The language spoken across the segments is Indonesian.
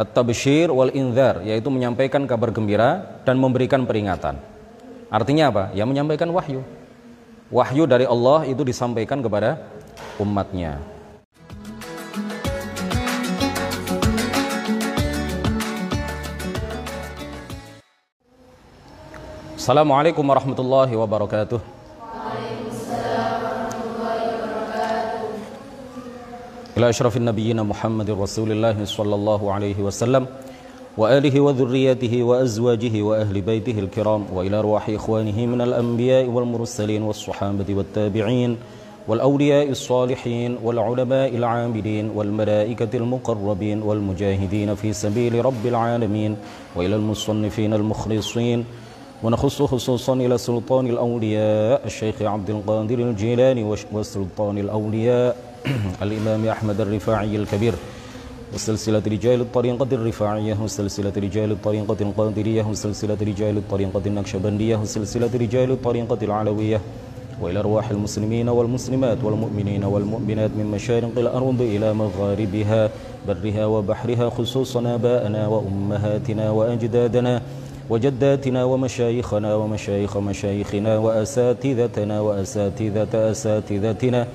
at-tabsyir wal inzar yaitu menyampaikan kabar gembira dan memberikan peringatan. Artinya apa? Ya menyampaikan wahyu. Wahyu dari Allah itu disampaikan kepada umatnya. Assalamualaikum warahmatullahi wabarakatuh. إلى أشرف النبيين محمد رسول الله صلى الله عليه وسلم وآله وذريته وأزواجه وأهل بيته الكرام وإلى أرواح إخوانه من الأنبياء والمرسلين والصحابة والتابعين والأولياء الصالحين والعلماء العاملين والملائكة المقربين والمجاهدين في سبيل رب العالمين وإلى المصنفين المخلصين ونخص خصوصا إلى سلطان الأولياء الشيخ عبد القادر الجيلاني وسلطان الأولياء الإمام أحمد الرفاعي الكبير وسلسلة رجال الطريقة الرفاعية وسلسلة رجال الطريقة القادرية وسلسلة رجال الطريقة النقشبندية وسلسلة رجال الطريقة العلوية وإلى أرواح المسلمين والمسلمات والمؤمنين والمؤمنات من مشارق الأرض إلى مغاربها برها وبحرها خصوصا آباءنا وأمهاتنا وأجدادنا وجداتنا ومشايخنا ومشايخ مشايخنا وأساتذتنا وأساتذة أساتذتنا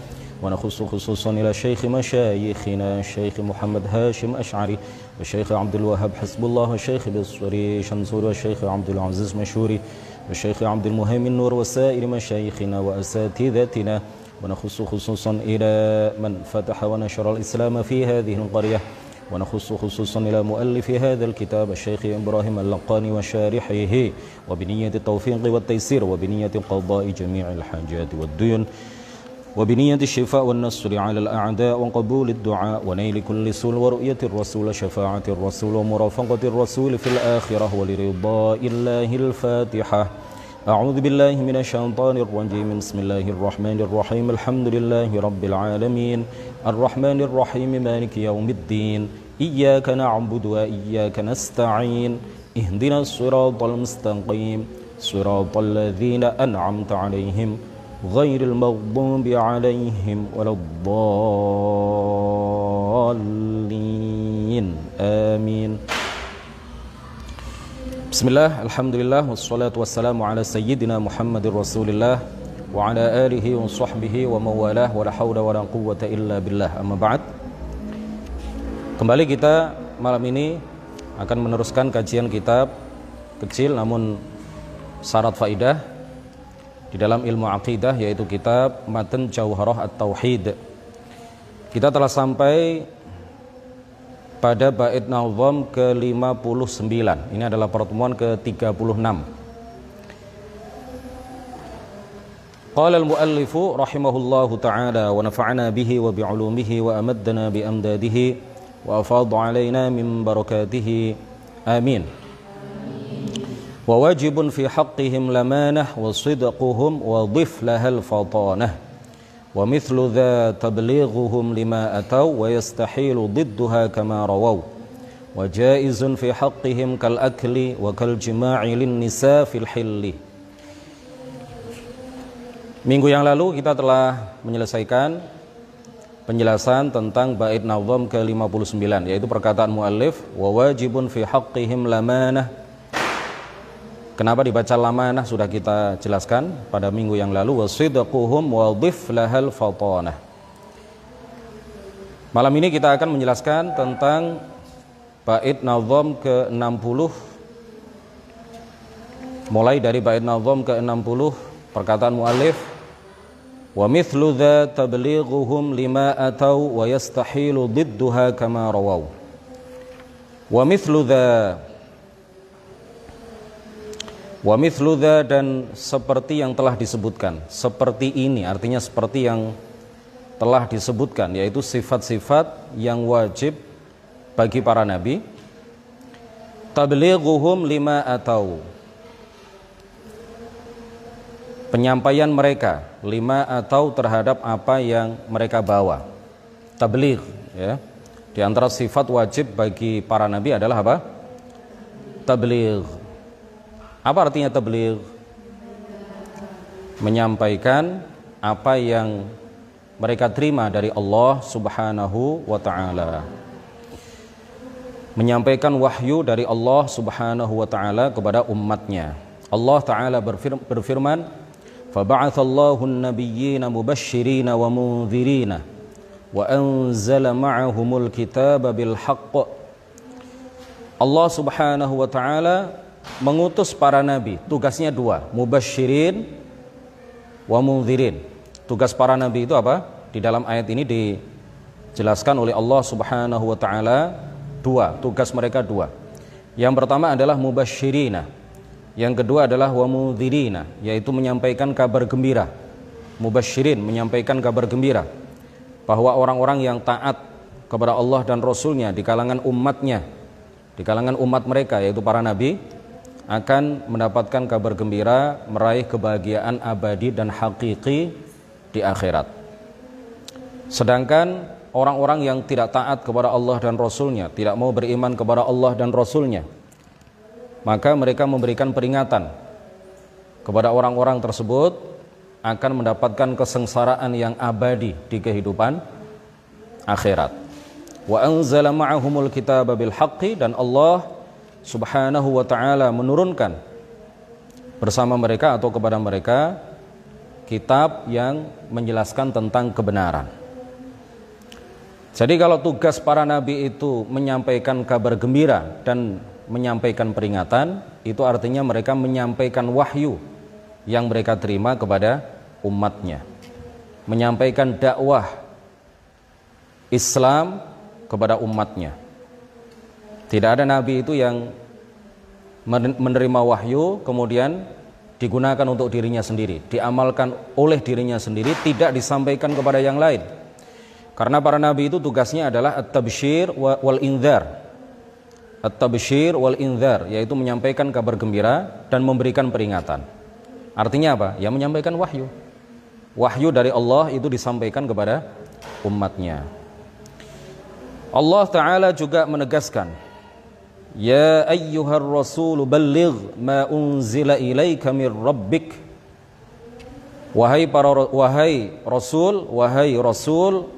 ونخص خصوصا إلى شيخ مشايخنا الشيخ محمد هاشم أشعري والشيخ عبد الوهاب حسب الله والشيخ بصري شمسور والشيخ عبد العزيز مشوري والشيخ عبد المهيمن نور وسائر مشايخنا وأساتذتنا. ونخص خصوصا إلى من فتح ونشر الإسلام في هذه القرية. ونخص خصوصا إلى مؤلف هذا الكتاب الشيخ إبراهيم اللقاني وشارحه. وبنية التوفيق والتيسير وبنية قضاء جميع الحاجات والديون. وبنية الشفاء والنصر على الأعداء وقبول الدعاء ونيل كل سول ورؤية الرسول شفاعة الرسول ومرافقة الرسول في الآخرة ولرضاء الله الفاتحة. أعوذ بالله من الشيطان الرجيم. بسم الله الرحمن الرحيم. الحمد لله رب العالمين. الرحمن الرحيم. مالك يوم الدين. إياك نعبد وإياك نستعين. اهدنا الصراط المستقيم. صراط الذين أنعمت عليهم. غير المغضوب عليهم ولا الضالين آمين بسم الله الحمد لله والصلاة والسلام على سيدنا محمد رسول الله وعلى آله وصحبه وموالاه ولا حول ولا قوة إلا بالله أما بعد Kembali kita malam ini akan meneruskan kajian kitab kecil namun syarat faidah di dalam ilmu aqidah yaitu kitab Matan Jauharah At-Tauhid. Kita telah sampai pada bait nazam ke-59. Ini adalah pertemuan ke-36. Qala al-muallifu rahimahullahu taala wa nafa'ana bihi wa bi'ulumihi wa amaddana bi amdadihi wa afadha alaina min barakatihi. Amin. وواجب في حقهم لمانة وصدقهم وضف لها الفطانة ومثل ذا تبليغهم لما أتوا ويستحيل ضدها كما رووا وجائز في حقهم كالأكل وكالجماع للنساء في الحل Minggu yang lalu kita telah menyelesaikan penjelasan tentang bait nazam ke-59 yaitu perkataan muallif wa wajibun fi haqqihim lamanah Kenapa dibaca lamanah sudah kita jelaskan pada minggu yang lalu wasidquhum wadhif lahal fatanah. Malam ini kita akan menjelaskan tentang bait nazam ke-60. Mulai dari bait nazam ke-60 perkataan muallif wa mithlu dha tablighuhum lima atau wa yastahilu didduha kama rawaw. Wa mithlu dha Wa mithlu dan seperti yang telah disebutkan, seperti ini artinya seperti yang telah disebutkan yaitu sifat-sifat yang wajib bagi para nabi. Tablighuhum lima atau penyampaian mereka lima atau terhadap apa yang mereka bawa. Tabligh ya. Di antara sifat wajib bagi para nabi adalah apa? Tabligh apa artinya tabligh? Menyampaikan apa yang mereka terima dari Allah Subhanahu wa taala. menyampaikan wahyu dari Allah Subhanahu wa taala kepada umatnya. Allah taala berfirman, "Faba'atsallahu an-nabiyyina mubashshirina wa mundzirina wa anzala ma'ahumul kitaba bil haqq." Allah Subhanahu wa taala mengutus para nabi, tugasnya dua, mubashirin wa mundzirin. Tugas para nabi itu apa? Di dalam ayat ini dijelaskan oleh Allah Subhanahu wa taala dua, tugas mereka dua. Yang pertama adalah mubasyirina. Yang kedua adalah wa mudhirina, yaitu menyampaikan kabar gembira. Mubasyirin menyampaikan kabar gembira bahwa orang-orang yang taat kepada Allah dan Rasulnya di kalangan umatnya, di kalangan umat mereka yaitu para nabi akan mendapatkan kabar gembira meraih kebahagiaan abadi dan hakiki di akhirat. Sedangkan orang-orang yang tidak taat kepada Allah dan Rasulnya, tidak mau beriman kepada Allah dan Rasulnya, maka mereka memberikan peringatan kepada orang-orang tersebut akan mendapatkan kesengsaraan yang abadi di kehidupan akhirat. Wa anzala ma'ahumul kitaba bil dan Allah Subhanahu wa taala menurunkan bersama mereka atau kepada mereka kitab yang menjelaskan tentang kebenaran. Jadi kalau tugas para nabi itu menyampaikan kabar gembira dan menyampaikan peringatan, itu artinya mereka menyampaikan wahyu yang mereka terima kepada umatnya. Menyampaikan dakwah Islam kepada umatnya. Tidak ada nabi itu yang menerima wahyu kemudian digunakan untuk dirinya sendiri, diamalkan oleh dirinya sendiri, tidak disampaikan kepada yang lain. Karena para nabi itu tugasnya adalah at-tabsyir wal inzar. At-tabsyir wal inzar yaitu menyampaikan kabar gembira dan memberikan peringatan. Artinya apa? Ya menyampaikan wahyu. Wahyu dari Allah itu disampaikan kepada umatnya. Allah Ta'ala juga menegaskan Ya ayyuhar rasul balligh ma unzila ilaika mir rabbik Wahai para wahai rasul wahai rasul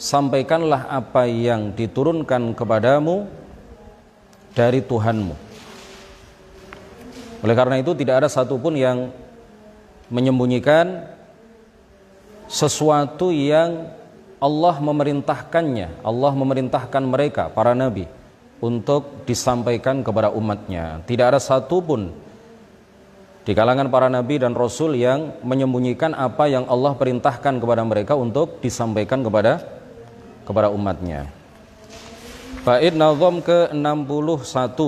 sampaikanlah apa yang diturunkan kepadamu dari Tuhanmu. Oleh karena itu tidak ada satupun yang menyembunyikan sesuatu yang Allah memerintahkannya, Allah memerintahkan mereka, para nabi, untuk disampaikan kepada umatnya. Tidak ada satupun di kalangan para nabi dan rasul yang menyembunyikan apa yang Allah perintahkan kepada mereka untuk disampaikan kepada kepada umatnya. Bait nazam ke-61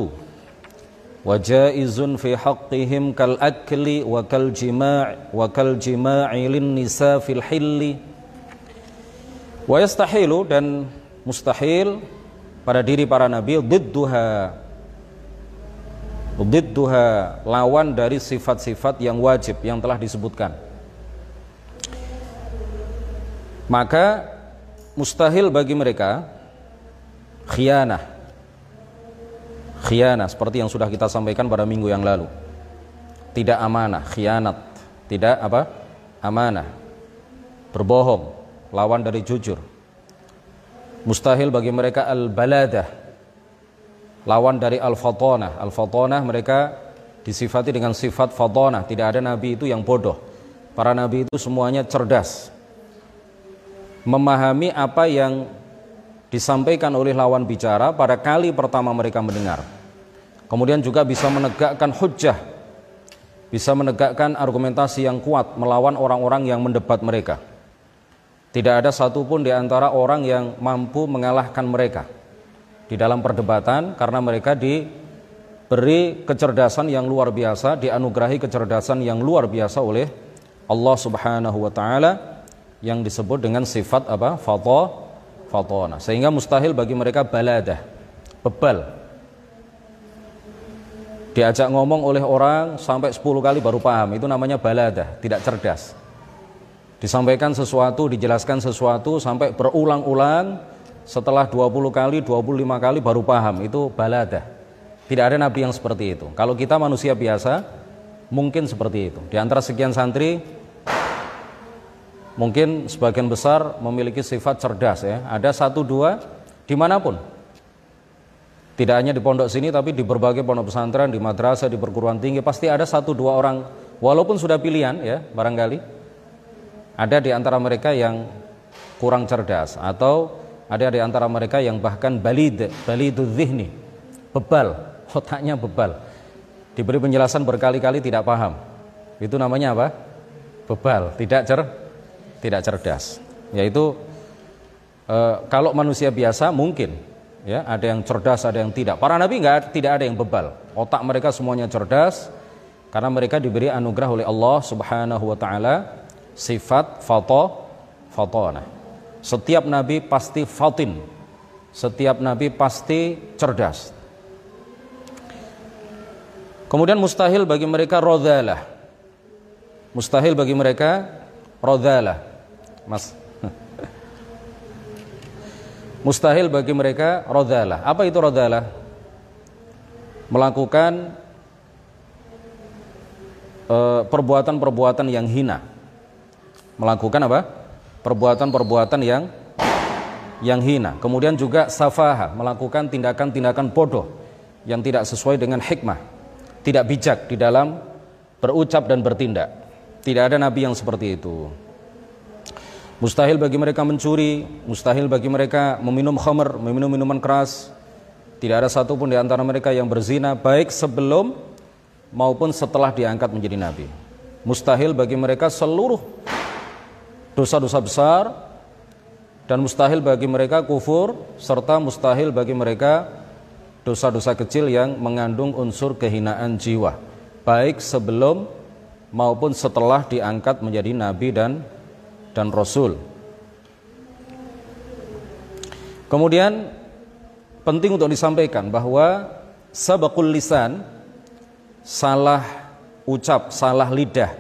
Wajaizun fi haqqihim kal akli wa kal jima' wa kal jima'i lin nisa fil hilli Wa yastahilu dan mustahil pada diri para nabi didduha didduha lawan dari sifat-sifat yang wajib yang telah disebutkan. Maka mustahil bagi mereka khianah. Khianah seperti yang sudah kita sampaikan pada minggu yang lalu. Tidak amanah khianat. Tidak apa? Amanah. Berbohong lawan dari jujur mustahil bagi mereka al-baladah lawan dari al-fatonah al-fatonah mereka disifati dengan sifat fatonah tidak ada nabi itu yang bodoh para nabi itu semuanya cerdas memahami apa yang disampaikan oleh lawan bicara pada kali pertama mereka mendengar. Kemudian juga bisa menegakkan hujah, bisa menegakkan argumentasi yang kuat melawan orang-orang yang mendebat mereka. Tidak ada satupun di antara orang yang mampu mengalahkan mereka di dalam perdebatan karena mereka diberi kecerdasan yang luar biasa, dianugerahi kecerdasan yang luar biasa oleh Allah Subhanahu wa taala yang disebut dengan sifat apa? Fata, fatona. Sehingga mustahil bagi mereka baladah, bebal. Diajak ngomong oleh orang sampai 10 kali baru paham, itu namanya baladah, tidak cerdas. Disampaikan sesuatu, dijelaskan sesuatu sampai berulang-ulang setelah 20 kali, 25 kali baru paham, itu baladah. Tidak ada nabi yang seperti itu. Kalau kita manusia biasa, mungkin seperti itu. Di antara sekian santri, mungkin sebagian besar memiliki sifat cerdas ya. Ada satu dua di mana pun. Tidak hanya di pondok sini tapi di berbagai pondok pesantren, di madrasah, di perguruan tinggi pasti ada satu dua orang walaupun sudah pilihan ya barangkali ada di antara mereka yang kurang cerdas atau ada di antara mereka yang bahkan balid, balidu zihni, bebal, otaknya bebal. Diberi penjelasan berkali-kali tidak paham. Itu namanya apa? Bebal, tidak cer tidak cerdas. Yaitu e, kalau manusia biasa mungkin ya ada yang cerdas ada yang tidak para nabi nggak tidak ada yang bebal otak mereka semuanya cerdas karena mereka diberi anugerah oleh Allah Subhanahu wa taala sifat fato fatona setiap nabi pasti fatin setiap nabi pasti cerdas kemudian mustahil bagi mereka rodhalah mustahil bagi mereka rodhalah mas mustahil bagi mereka rodalah. Apa itu rodalah? Melakukan eh, perbuatan-perbuatan uh, yang hina. Melakukan apa? Perbuatan-perbuatan yang yang hina. Kemudian juga safaha, melakukan tindakan-tindakan bodoh yang tidak sesuai dengan hikmah, tidak bijak di dalam berucap dan bertindak. Tidak ada nabi yang seperti itu. Mustahil bagi mereka mencuri, mustahil bagi mereka meminum khamr, meminum minuman keras. Tidak ada satupun di antara mereka yang berzina baik sebelum maupun setelah diangkat menjadi nabi. Mustahil bagi mereka seluruh dosa-dosa besar dan mustahil bagi mereka kufur serta mustahil bagi mereka dosa-dosa kecil yang mengandung unsur kehinaan jiwa baik sebelum maupun setelah diangkat menjadi nabi dan dan Rasul. Kemudian penting untuk disampaikan bahwa sabakul lisan salah ucap, salah lidah,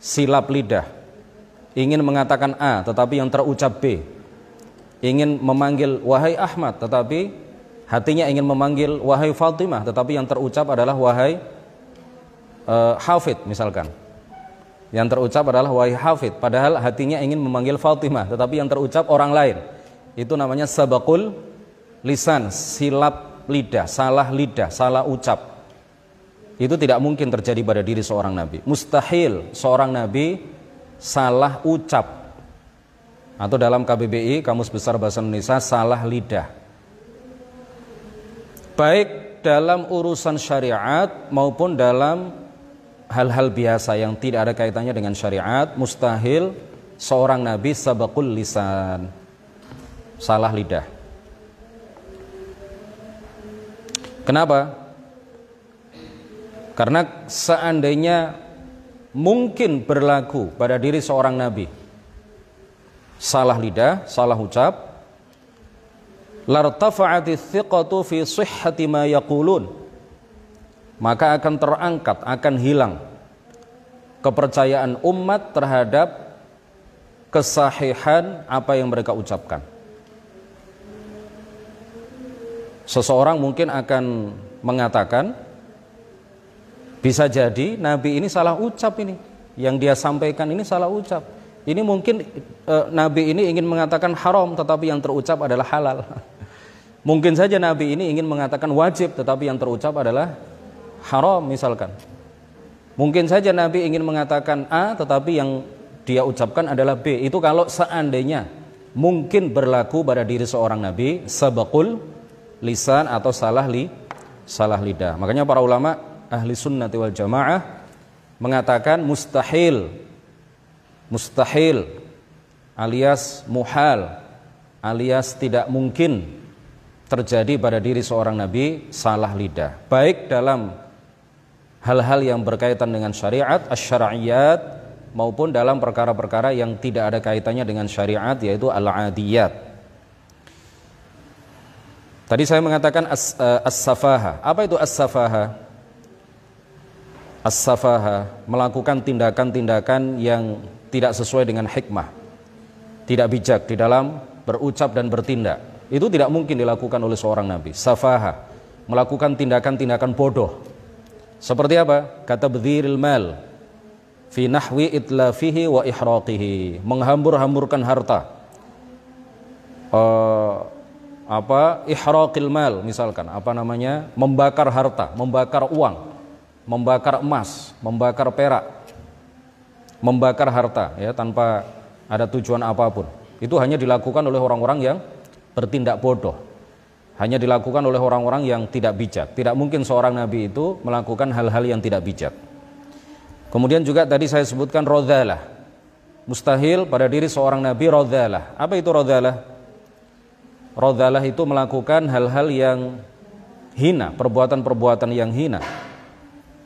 silap lidah. Ingin mengatakan A tetapi yang terucap B. Ingin memanggil wahai Ahmad tetapi hatinya ingin memanggil wahai Fatimah tetapi yang terucap adalah wahai uh, Hafid misalkan. Yang terucap adalah wahai hafid, padahal hatinya ingin memanggil Fatimah, tetapi yang terucap orang lain. Itu namanya sabakul lisan, silap lidah, salah lidah, salah ucap. Itu tidak mungkin terjadi pada diri seorang nabi. Mustahil seorang nabi salah ucap. Atau dalam KBBI, Kamus Besar Bahasa Indonesia, salah lidah. Baik dalam urusan syariat maupun dalam hal-hal biasa yang tidak ada kaitannya dengan syariat mustahil seorang nabi sabakul lisan salah lidah kenapa karena seandainya mungkin berlaku pada diri seorang nabi. Salah lidah salah ucap. Lartafa'ati thiqatu fi sihhati ma maka akan terangkat, akan hilang kepercayaan umat terhadap kesahihan apa yang mereka ucapkan. Seseorang mungkin akan mengatakan bisa jadi nabi ini salah ucap ini. Yang dia sampaikan ini salah ucap. Ini mungkin e, nabi ini ingin mengatakan haram tetapi yang terucap adalah halal. mungkin saja nabi ini ingin mengatakan wajib tetapi yang terucap adalah haram misalkan. Mungkin saja Nabi ingin mengatakan A tetapi yang dia ucapkan adalah B. Itu kalau seandainya mungkin berlaku pada diri seorang Nabi sabakul lisan atau salah li salah lidah. Makanya para ulama ahli sunnah wal jamaah mengatakan mustahil mustahil alias muhal alias tidak mungkin terjadi pada diri seorang nabi salah lidah baik dalam hal-hal yang berkaitan dengan syariat, asyariyat maupun dalam perkara-perkara yang tidak ada kaitannya dengan syariat yaitu al-adiyat. Tadi saya mengatakan eh, as-safaha. Apa itu as-safaha? As-safaha melakukan tindakan-tindakan yang tidak sesuai dengan hikmah. Tidak bijak di dalam berucap dan bertindak. Itu tidak mungkin dilakukan oleh seorang nabi. Safaha melakukan tindakan-tindakan bodoh seperti apa? Kata berdhiril mal fi nahwi itlafihi wa ihraqihi. Menghambur-hamburkan harta. Uh, apa ihraqil mal misalkan apa namanya membakar harta, membakar uang, membakar emas, membakar perak, membakar harta ya tanpa ada tujuan apa pun. Itu hanya dilakukan oleh orang-orang yang bertindak bodoh. Hanya dilakukan oleh orang-orang yang tidak bijak. Tidak mungkin seorang nabi itu melakukan hal-hal yang tidak bijak. Kemudian juga tadi saya sebutkan rodhalah. Mustahil pada diri seorang nabi rodhalah. Apa itu rodhalah? Rodhalah itu melakukan hal-hal yang hina, perbuatan-perbuatan yang hina.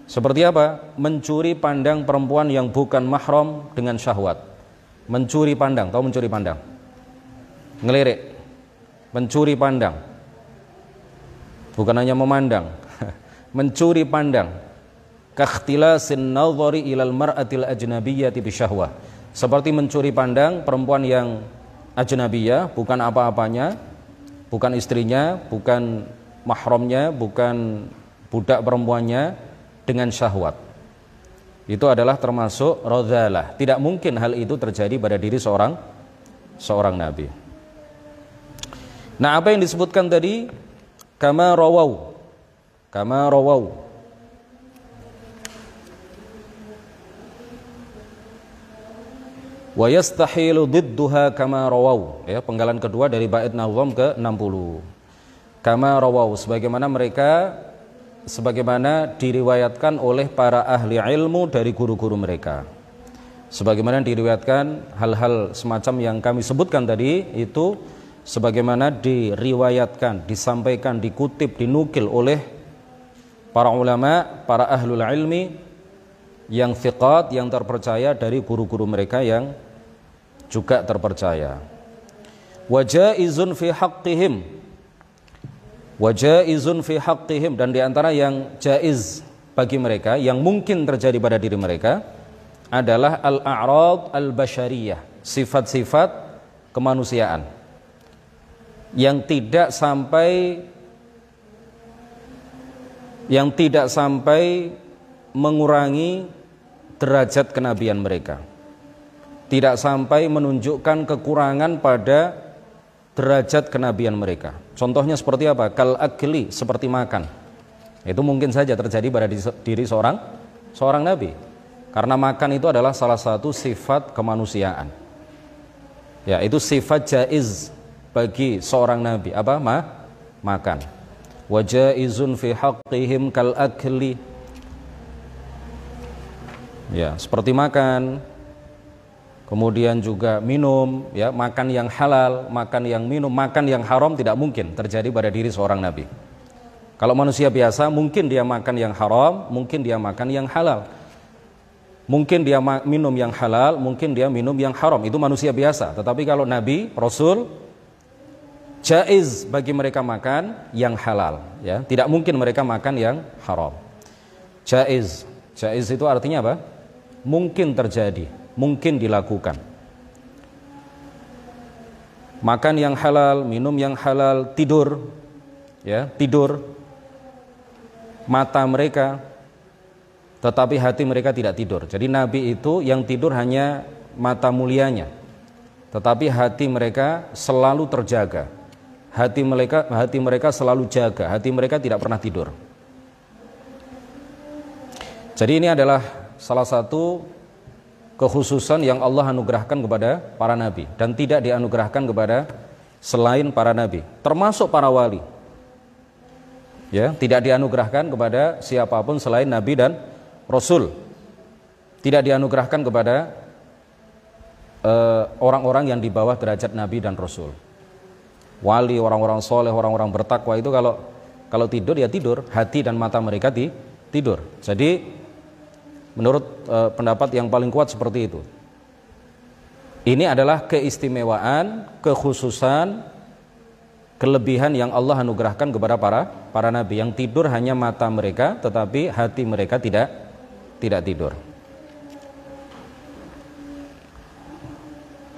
Seperti apa? Mencuri pandang perempuan yang bukan mahram dengan syahwat. Mencuri pandang, tahu mencuri pandang? Ngelirik. Mencuri pandang. Bukan hanya memandang, mencuri pandang. Kakhtilasin nadhari ilal mar'atil ajnabiyyati bisyahwah. Seperti mencuri pandang perempuan yang ajnabiyah, bukan apa-apanya, bukan istrinya, bukan mahramnya, bukan budak perempuannya dengan syahwat. Itu adalah termasuk rodhalah. Tidak mungkin hal itu terjadi pada diri seorang seorang nabi. Nah, apa yang disebutkan tadi? Kama rawau. Kama rawau. wa yastahilu didduha kama rawau ya penggalan kedua dari bait nazam ke 60 kama rawau sebagaimana mereka sebagaimana diriwayatkan oleh para ahli ilmu dari guru-guru mereka sebagaimana diriwayatkan hal-hal semacam yang kami sebutkan tadi itu sebagaimana diriwayatkan disampaikan dikutip dinukil oleh para ulama para ahlul ilmi yang thiqat yang terpercaya dari guru-guru mereka yang juga terpercaya. Wajaizun fi haqqihim. Wajaizun fi haqqihim. Dan di antara yang jaiz bagi mereka yang mungkin terjadi pada diri mereka adalah al-a'rad al-bashariyah, sifat-sifat kemanusiaan. Yang tidak sampai yang tidak sampai mengurangi derajat kenabian mereka. Tidak sampai menunjukkan kekurangan pada derajat kenabian mereka. Contohnya seperti apa? Kal akli seperti makan. Itu mungkin saja terjadi pada diri seorang seorang nabi. Karena makan itu adalah salah satu sifat kemanusiaan. Ya, itu sifat jaiz bagi seorang nabi. Apa? Ma? Makan. Wajaizun fi haqqihim kal akli. Ya, seperti makan, kemudian juga minum, ya makan yang halal, makan yang minum, makan yang haram tidak mungkin terjadi pada diri seorang nabi. Kalau manusia biasa mungkin dia makan yang haram, mungkin dia makan yang halal. Mungkin dia minum yang halal, mungkin dia minum yang haram. Itu manusia biasa. Tetapi kalau nabi, rasul jaiz bagi mereka makan yang halal, ya. Tidak mungkin mereka makan yang haram. Jaiz. Jaiz itu artinya apa? Mungkin terjadi mungkin dilakukan. Makan yang halal, minum yang halal, tidur, ya, tidur, mata mereka, tetapi hati mereka tidak tidur. Jadi Nabi itu yang tidur hanya mata mulianya, tetapi hati mereka selalu terjaga. Hati mereka, hati mereka selalu jaga, hati mereka tidak pernah tidur. Jadi ini adalah salah satu kekhususan yang Allah anugerahkan kepada para nabi dan tidak dianugerahkan kepada selain para nabi, termasuk para wali. Ya, tidak dianugerahkan kepada siapa pun selain nabi dan rasul. Tidak dianugerahkan kepada eh, orang-orang yang di bawah derajat nabi dan rasul. Wali, orang-orang soleh, orang-orang bertakwa itu kalau kalau tidur ya tidur, hati dan mata mereka di, tidur. Jadi Menurut uh, pendapat yang paling kuat seperti itu. Ini adalah keistimewaan, kekhususan, kelebihan yang Allah anugerahkan kepada para para nabi yang tidur hanya mata mereka tetapi hati mereka tidak tidak tidur.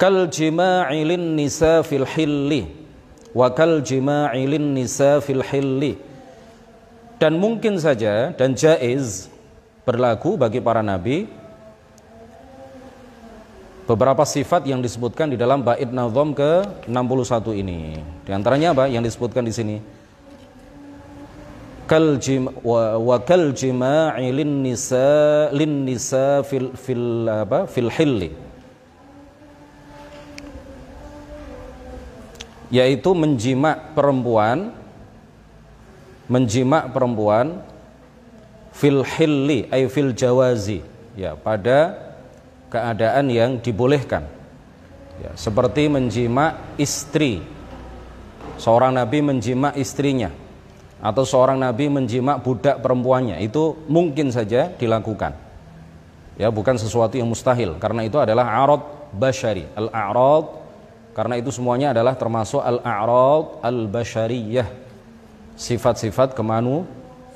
Kal jima'ilin nisa fil hilli wa kal jima'ilin nisa fil hilli dan mungkin saja dan jaiz berlaku bagi para nabi beberapa sifat yang disebutkan di dalam bait nazom ke 61 ini. Di antaranya apa yang disebutkan di sini? Kal jim wa, wa kal jima'i nisa lin nisa fil fil apa fil hilli. Yaitu menjimak perempuan menjimak perempuan fil hilli ay fil jawazi. Ya pada keadaan yang dibolehkan. Ya, seperti menjimak istri. Seorang nabi menjimak istrinya. Atau seorang nabi menjimak budak perempuannya. Itu mungkin saja dilakukan. Ya bukan sesuatu yang mustahil. Karena itu adalah arad bashari al a'rad karena itu semuanya adalah termasuk al a'rad al bashariyah sifat-sifat kemanu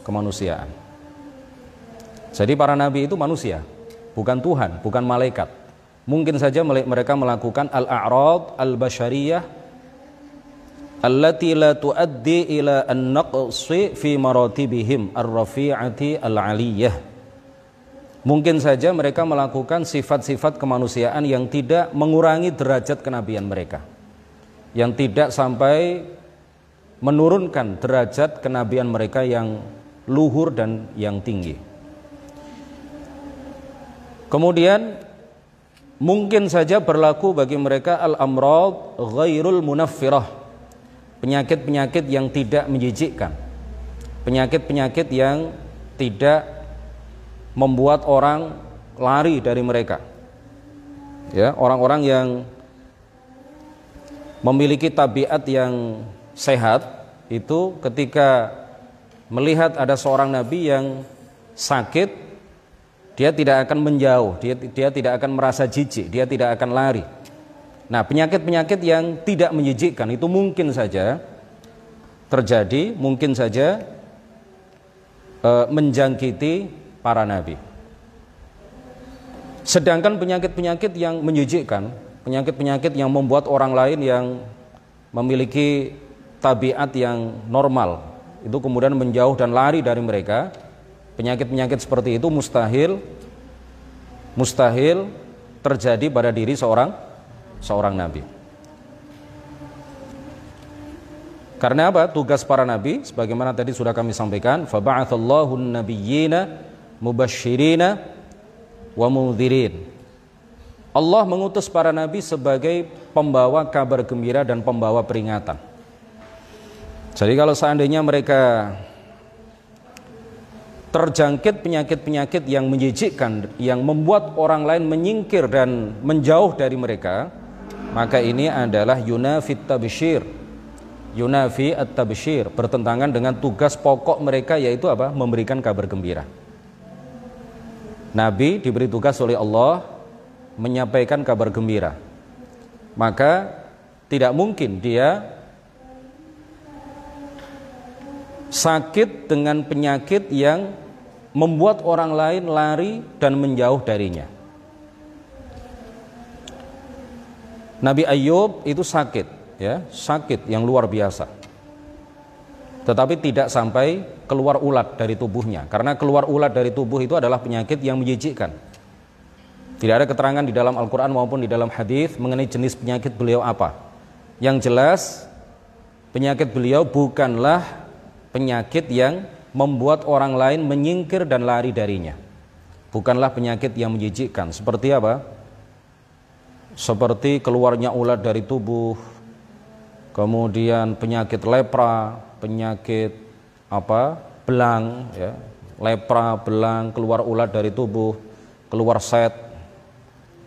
kemanusiaan jadi para nabi itu manusia, bukan Tuhan, bukan malaikat. Mungkin saja mereka melakukan al-a'rad al-bashariyah allati la tuaddi ila an-naqsi fi maratibihim ar-rafi'ati al-aliyah. Mungkin saja mereka melakukan sifat-sifat kemanusiaan yang tidak mengurangi derajat kenabian mereka. Yang tidak sampai menurunkan derajat kenabian mereka yang luhur dan yang tinggi. Kemudian mungkin saja berlaku bagi mereka al-amrad ghairul munaffirah. Penyakit-penyakit yang tidak menjijikkan. Penyakit-penyakit yang tidak membuat orang lari dari mereka. Ya, orang-orang yang memiliki tabiat yang sehat itu ketika melihat ada seorang nabi yang sakit dia tidak akan menjauh, dia, dia tidak akan merasa jijik, dia tidak akan lari. Nah, penyakit-penyakit yang tidak menjijikkan itu mungkin saja terjadi, mungkin saja e, menjangkiti para nabi. Sedangkan penyakit-penyakit yang menjijikkan, penyakit-penyakit yang membuat orang lain yang memiliki tabiat yang normal, itu kemudian menjauh dan lari dari mereka, Penyakit-penyakit seperti itu mustahil mustahil terjadi pada diri seorang seorang nabi. Karena apa? Tugas para nabi sebagaimana tadi sudah kami sampaikan, fa ba'atsallahu nabiyyina mubasysyirina wa mundhirin. Allah mengutus para nabi sebagai pembawa kabar gembira dan pembawa peringatan. Jadi kalau seandainya mereka terjangkit penyakit-penyakit yang menjijikkan yang membuat orang lain menyingkir dan menjauh dari mereka maka ini adalah yunafit tabshir yunafi at-tabshir bertentangan dengan tugas pokok mereka yaitu apa? Memberikan kabar gembira. Nabi diberi tugas oleh Allah menyampaikan kabar gembira. Maka tidak mungkin dia sakit dengan penyakit yang membuat orang lain lari dan menjauh darinya. Nabi Ayub itu sakit, ya, sakit yang luar biasa. Tetapi tidak sampai keluar ulat dari tubuhnya, karena keluar ulat dari tubuh itu adalah penyakit yang menjijikkan. Tidak ada keterangan di dalam Al-Quran maupun di dalam hadis mengenai jenis penyakit beliau apa. Yang jelas penyakit beliau bukanlah penyakit yang membuat orang lain menyingkir dan lari darinya. Bukanlah penyakit yang menjijikkan. Seperti apa? Seperti keluarnya ulat dari tubuh, kemudian penyakit lepra, penyakit apa? belang, ya. Lepra, belang, keluar ulat dari tubuh, keluar set.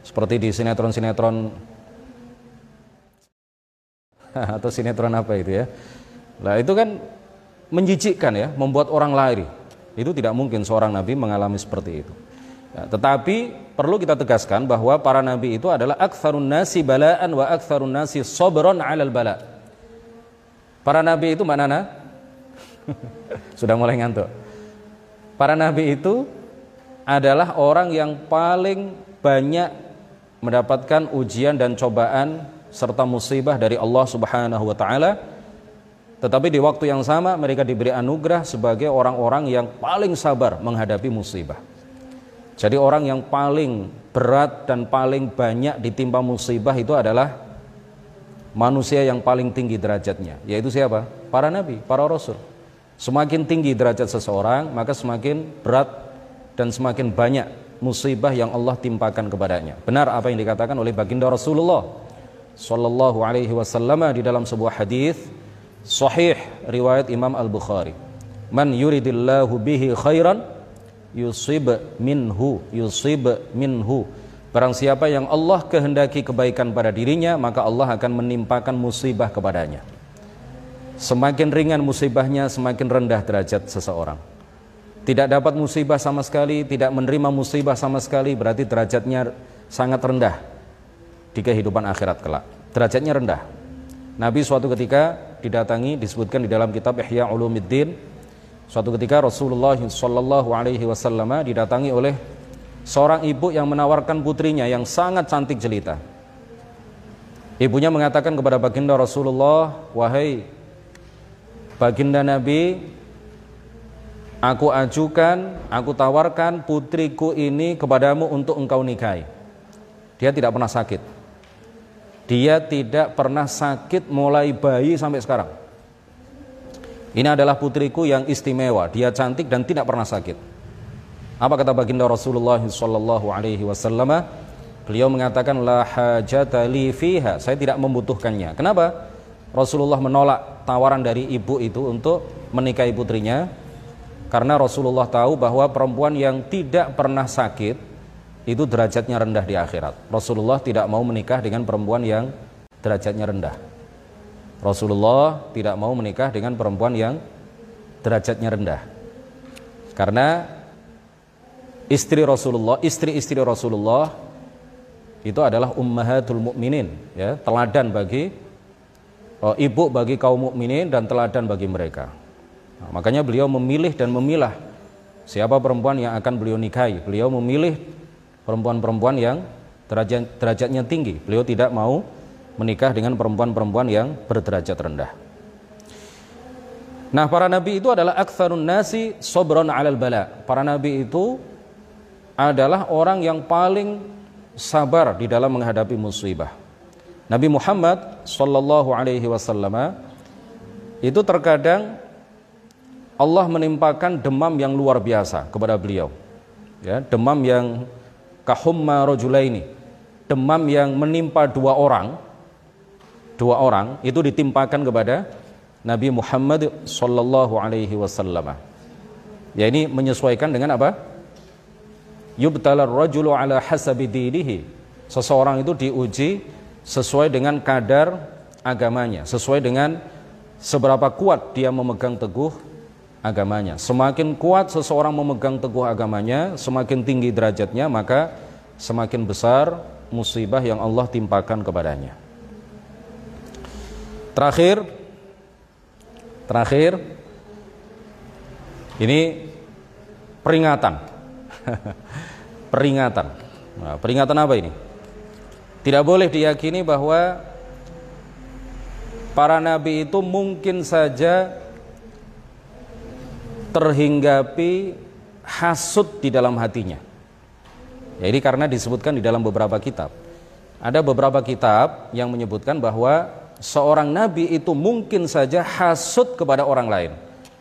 Seperti di sinetron-sinetron atau sinetron apa itu ya. Nah, itu kan menjijikkan ya, membuat orang lari. Itu tidak mungkin seorang nabi mengalami seperti itu. Ya, tetapi perlu kita tegaskan bahwa para nabi itu adalah aktsarun nasi balaan wa aktsarun nasi sabron 'alal bala. Para nabi itu mana nah? Sudah mulai ngantuk. Para nabi itu adalah orang yang paling banyak mendapatkan ujian dan cobaan serta musibah dari Allah Subhanahu wa taala tetapi di waktu yang sama mereka diberi anugerah sebagai orang-orang yang paling sabar menghadapi musibah. Jadi orang yang paling berat dan paling banyak ditimpa musibah itu adalah manusia yang paling tinggi derajatnya, yaitu siapa? Para nabi, para rasul. Semakin tinggi derajat seseorang, maka semakin berat dan semakin banyak musibah yang Allah timpakan kepadanya. Benar apa yang dikatakan oleh baginda Rasulullah sallallahu alaihi wasallam di dalam sebuah hadis sahih riwayat Imam Al-Bukhari. Man yuridillahu bihi khairan yusib minhu yusib minhu. Barang siapa yang Allah kehendaki kebaikan pada dirinya, maka Allah akan menimpakan musibah kepadanya. Semakin ringan musibahnya, semakin rendah derajat seseorang. Tidak dapat musibah sama sekali, tidak menerima musibah sama sekali, berarti derajatnya sangat rendah di kehidupan akhirat kelak. Derajatnya rendah. Nabi suatu ketika didatangi disebutkan di dalam kitab Ihya Ulumuddin suatu ketika Rasulullah Shallallahu alaihi wasallam didatangi oleh seorang ibu yang menawarkan putrinya yang sangat cantik jelita. Ibunya mengatakan kepada baginda Rasulullah, "Wahai baginda Nabi, aku ajukan, aku tawarkan putriku ini kepadamu untuk engkau nikahi." Dia tidak pernah sakit dia tidak pernah sakit mulai bayi sampai sekarang. Ini adalah putriku yang istimewa. Dia cantik dan tidak pernah sakit. Apa kata baginda Rasulullah sallallahu alaihi wasallam? Beliau mengatakan la hajata li fiha. Saya tidak membutuhkannya. Kenapa? Rasulullah menolak tawaran dari ibu itu untuk menikahi putrinya karena Rasulullah tahu bahwa perempuan yang tidak pernah sakit itu derajatnya rendah di akhirat. Rasulullah tidak mau menikah dengan perempuan yang derajatnya rendah. Rasulullah tidak mau menikah dengan perempuan yang derajatnya rendah. Karena istri Rasulullah, istri-istri Rasulullah itu adalah ummahatul mukminin, ya, teladan bagi oh, ibu bagi kaum mukminin dan teladan bagi mereka. Nah, makanya beliau memilih dan memilah siapa perempuan yang akan beliau nikahi. Beliau memilih perempuan-perempuan yang derajat, derajatnya tinggi. Beliau tidak mau menikah dengan perempuan-perempuan yang berderajat rendah. Nah, para nabi itu adalah aktsarun nasi sobron alal bala. Para nabi itu adalah orang yang paling sabar di dalam menghadapi musibah. Nabi Muhammad sallallahu alaihi wasallam itu terkadang Allah menimpakan demam yang luar biasa kepada beliau. Ya, demam yang kahumma rojulaini. Demam yang menimpa dua orang dua orang itu ditimpakan kepada Nabi Muhammad sallallahu alaihi wasallam. Ya ini menyesuaikan dengan apa? Yubtalar rajulu ala hasabi dinihi. Seseorang itu diuji sesuai dengan kadar agamanya sesuai dengan seberapa kuat dia memegang teguh agamanya. Semakin kuat seseorang memegang teguh agamanya, semakin tinggi derajatnya, maka semakin besar musibah yang Allah timpakan kepadanya. Terakhir, terakhir, ini peringatan. peringatan. Nah, peringatan apa ini? Tidak boleh diyakini bahwa para nabi itu mungkin saja terhinggapi hasut di dalam hatinya. Jadi karena disebutkan di dalam beberapa kitab. Ada beberapa kitab yang menyebutkan bahwa seorang nabi itu mungkin saja hasut kepada orang lain.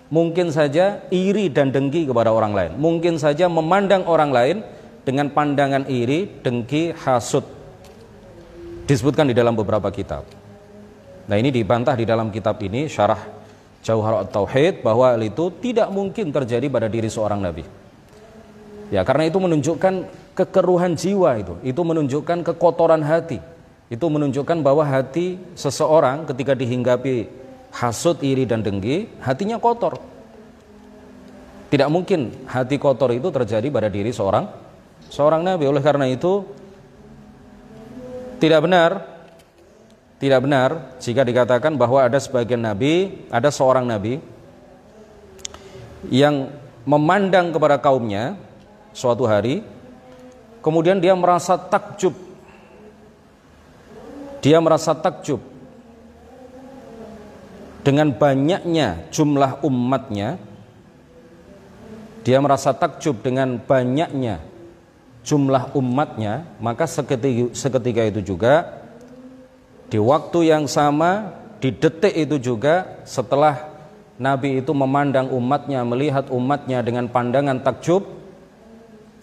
Mungkin saja iri dan dengki kepada orang lain. Mungkin saja memandang orang lain dengan pandangan iri, dengki, hasut. Disebutkan di dalam beberapa kitab. Nah ini dibantah di dalam kitab ini syarah Jauhar Tauhid bahwa hal itu tidak mungkin terjadi pada diri seorang nabi. Ya, karena itu menunjukkan kekeruhan jiwa itu, itu menunjukkan kekotoran hati. Itu menunjukkan bahwa hati seseorang ketika dihinggapi hasut, iri dan dengki, hatinya kotor. Tidak mungkin hati kotor itu terjadi pada diri seorang seorang nabi. Oleh karena itu tidak benar tidak benar jika dikatakan bahwa ada sebagian nabi, ada seorang nabi yang memandang kepada kaumnya suatu hari, kemudian dia merasa takjub. Dia merasa takjub dengan banyaknya jumlah umatnya. Dia merasa takjub dengan banyaknya jumlah umatnya, maka seketika, seketika itu juga di waktu yang sama, di detik itu juga setelah Nabi itu memandang umatnya, melihat umatnya dengan pandangan takjub,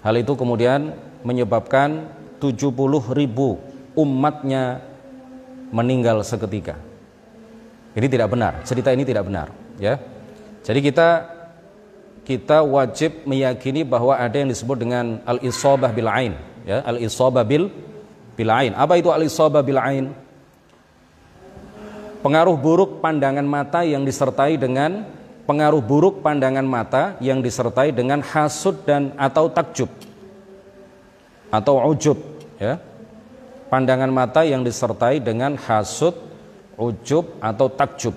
hal itu kemudian menyebabkan 70 ribu umatnya meninggal seketika. Ini tidak benar, cerita ini tidak benar, ya. Jadi kita kita wajib meyakini bahwa ada yang disebut dengan al-isabah bil ain, ya, al-isabah bil bil ain. Apa itu al-isabah bil ain? Pengaruh buruk pandangan mata yang disertai dengan pengaruh buruk pandangan mata yang disertai dengan hasud dan atau takjub atau ujub, ya. Pandangan mata yang disertai dengan hasud, ujub atau takjub.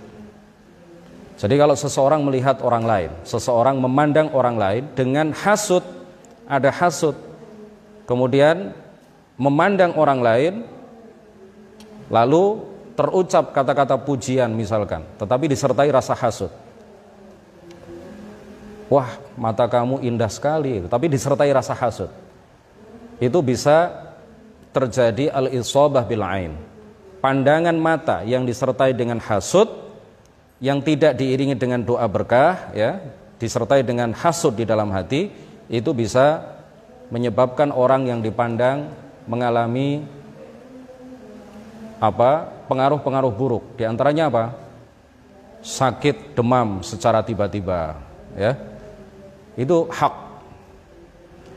Jadi kalau seseorang melihat orang lain, seseorang memandang orang lain dengan hasut, ada hasut, kemudian memandang orang lain, lalu terucap kata-kata pujian misalkan, tetapi disertai rasa hasut. Wah, mata kamu indah sekali, tapi disertai rasa hasut. Itu bisa terjadi al-isabah bil ain. Pandangan mata yang disertai dengan hasut yang tidak diiringi dengan doa berkah ya disertai dengan hasud di dalam hati itu bisa menyebabkan orang yang dipandang mengalami apa pengaruh-pengaruh buruk. Di antaranya apa? Sakit demam secara tiba-tiba ya. Itu hak.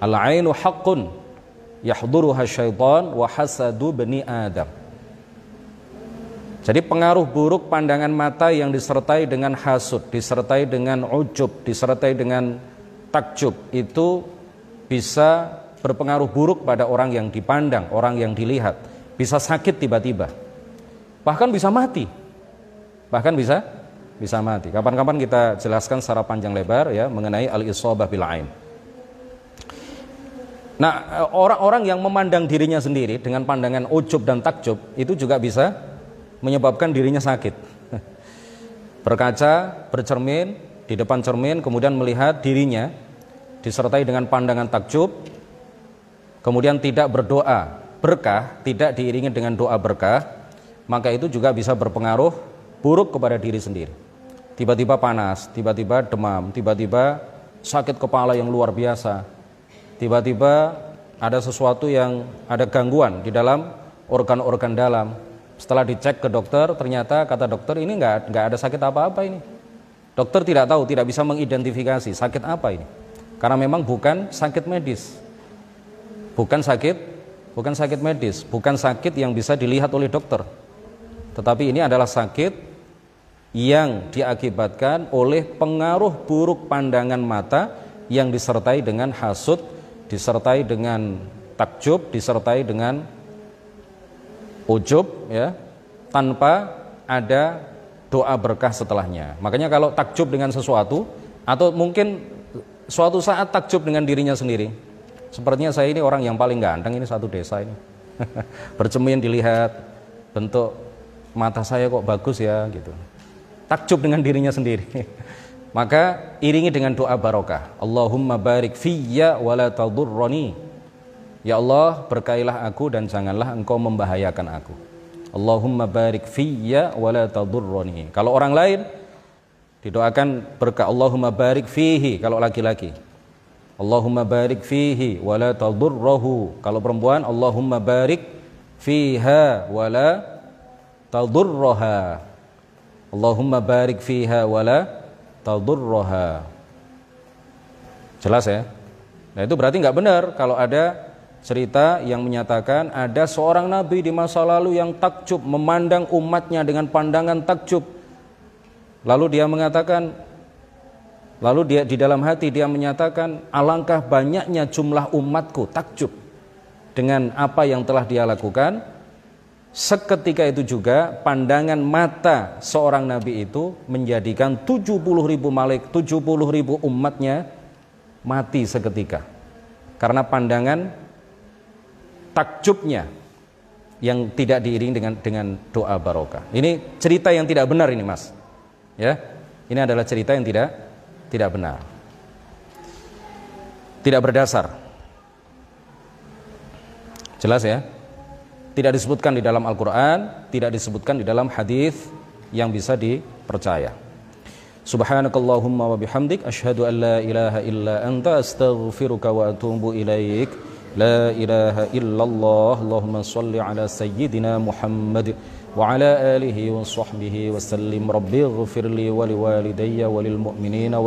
Al-ainu haqqun yahduruha syaitan wa hasadu bani adam. Jadi pengaruh buruk pandangan mata yang disertai dengan hasud, disertai dengan ujub, disertai dengan takjub itu bisa berpengaruh buruk pada orang yang dipandang, orang yang dilihat. Bisa sakit tiba-tiba. Bahkan bisa mati. Bahkan bisa bisa mati. Kapan-kapan kita jelaskan secara panjang lebar ya mengenai al-isabah bil ain. Nah, orang-orang yang memandang dirinya sendiri dengan pandangan ujub dan takjub itu juga bisa menyebabkan dirinya sakit. Berkaca, bercermin di depan cermin, kemudian melihat dirinya disertai dengan pandangan takjub, kemudian tidak berdoa berkah, tidak diiringi dengan doa berkah, maka itu juga bisa berpengaruh buruk kepada diri sendiri. Tiba-tiba panas, tiba-tiba demam, tiba-tiba sakit kepala yang luar biasa, tiba-tiba ada sesuatu yang ada gangguan di dalam organ-organ dalam, setelah dicek ke dokter, ternyata kata dokter ini nggak nggak ada sakit apa-apa ini. Dokter tidak tahu, tidak bisa mengidentifikasi sakit apa ini. Karena memang bukan sakit medis. Bukan sakit, bukan sakit medis, bukan sakit yang bisa dilihat oleh dokter. Tetapi ini adalah sakit yang diakibatkan oleh pengaruh buruk pandangan mata yang disertai dengan hasut, disertai dengan takjub, disertai dengan ujub ya tanpa ada doa berkah setelahnya. Makanya kalau takjub dengan sesuatu atau mungkin suatu saat takjub dengan dirinya sendiri. Sepertinya saya ini orang yang paling ganteng ini satu desa ini. Bercemin dilihat bentuk mata saya kok bagus ya gitu. Takjub dengan dirinya sendiri. Maka iringi dengan doa barokah. Allahumma barik fiyya wa la tadurrani Ya Allah, berkailah aku dan janganlah engkau membahayakan aku. Allahumma barik fiyya wa la tadurrani. Kalau orang lain didoakan berkah Allahumma barik fihi kalau laki-laki. Allahumma barik fihi wa la tadurrahu. Kalau perempuan Allahumma barik fiha wa la tadurraha. Allahumma barik fiha wa la tadurraha. Jelas ya? Nah itu berarti nggak benar kalau ada cerita yang menyatakan ada seorang nabi di masa lalu yang takjub memandang umatnya dengan pandangan takjub. Lalu dia mengatakan lalu dia di dalam hati dia menyatakan alangkah banyaknya jumlah umatku takjub dengan apa yang telah dia lakukan. Seketika itu juga pandangan mata seorang nabi itu menjadikan 70 ribu malik, 70 ribu umatnya mati seketika. Karena pandangan takjubnya yang tidak diiringi dengan dengan doa barokah. Ini cerita yang tidak benar ini, Mas. Ya. Ini adalah cerita yang tidak tidak benar. Tidak berdasar. Jelas ya? Tidak disebutkan di dalam Al-Qur'an, tidak disebutkan di dalam hadis yang bisa dipercaya. Subhanakallahumma wa bihamdik asyhadu an la ilaha illa anta astaghfiruka wa atubu ilaik. La ilaha illallah. Allahumma salli ala sayyidina Muhammad wa ala alihi wa sahbihi wa sallim. Rabbi ighfir li wa liwalidayya wa lil mu'minina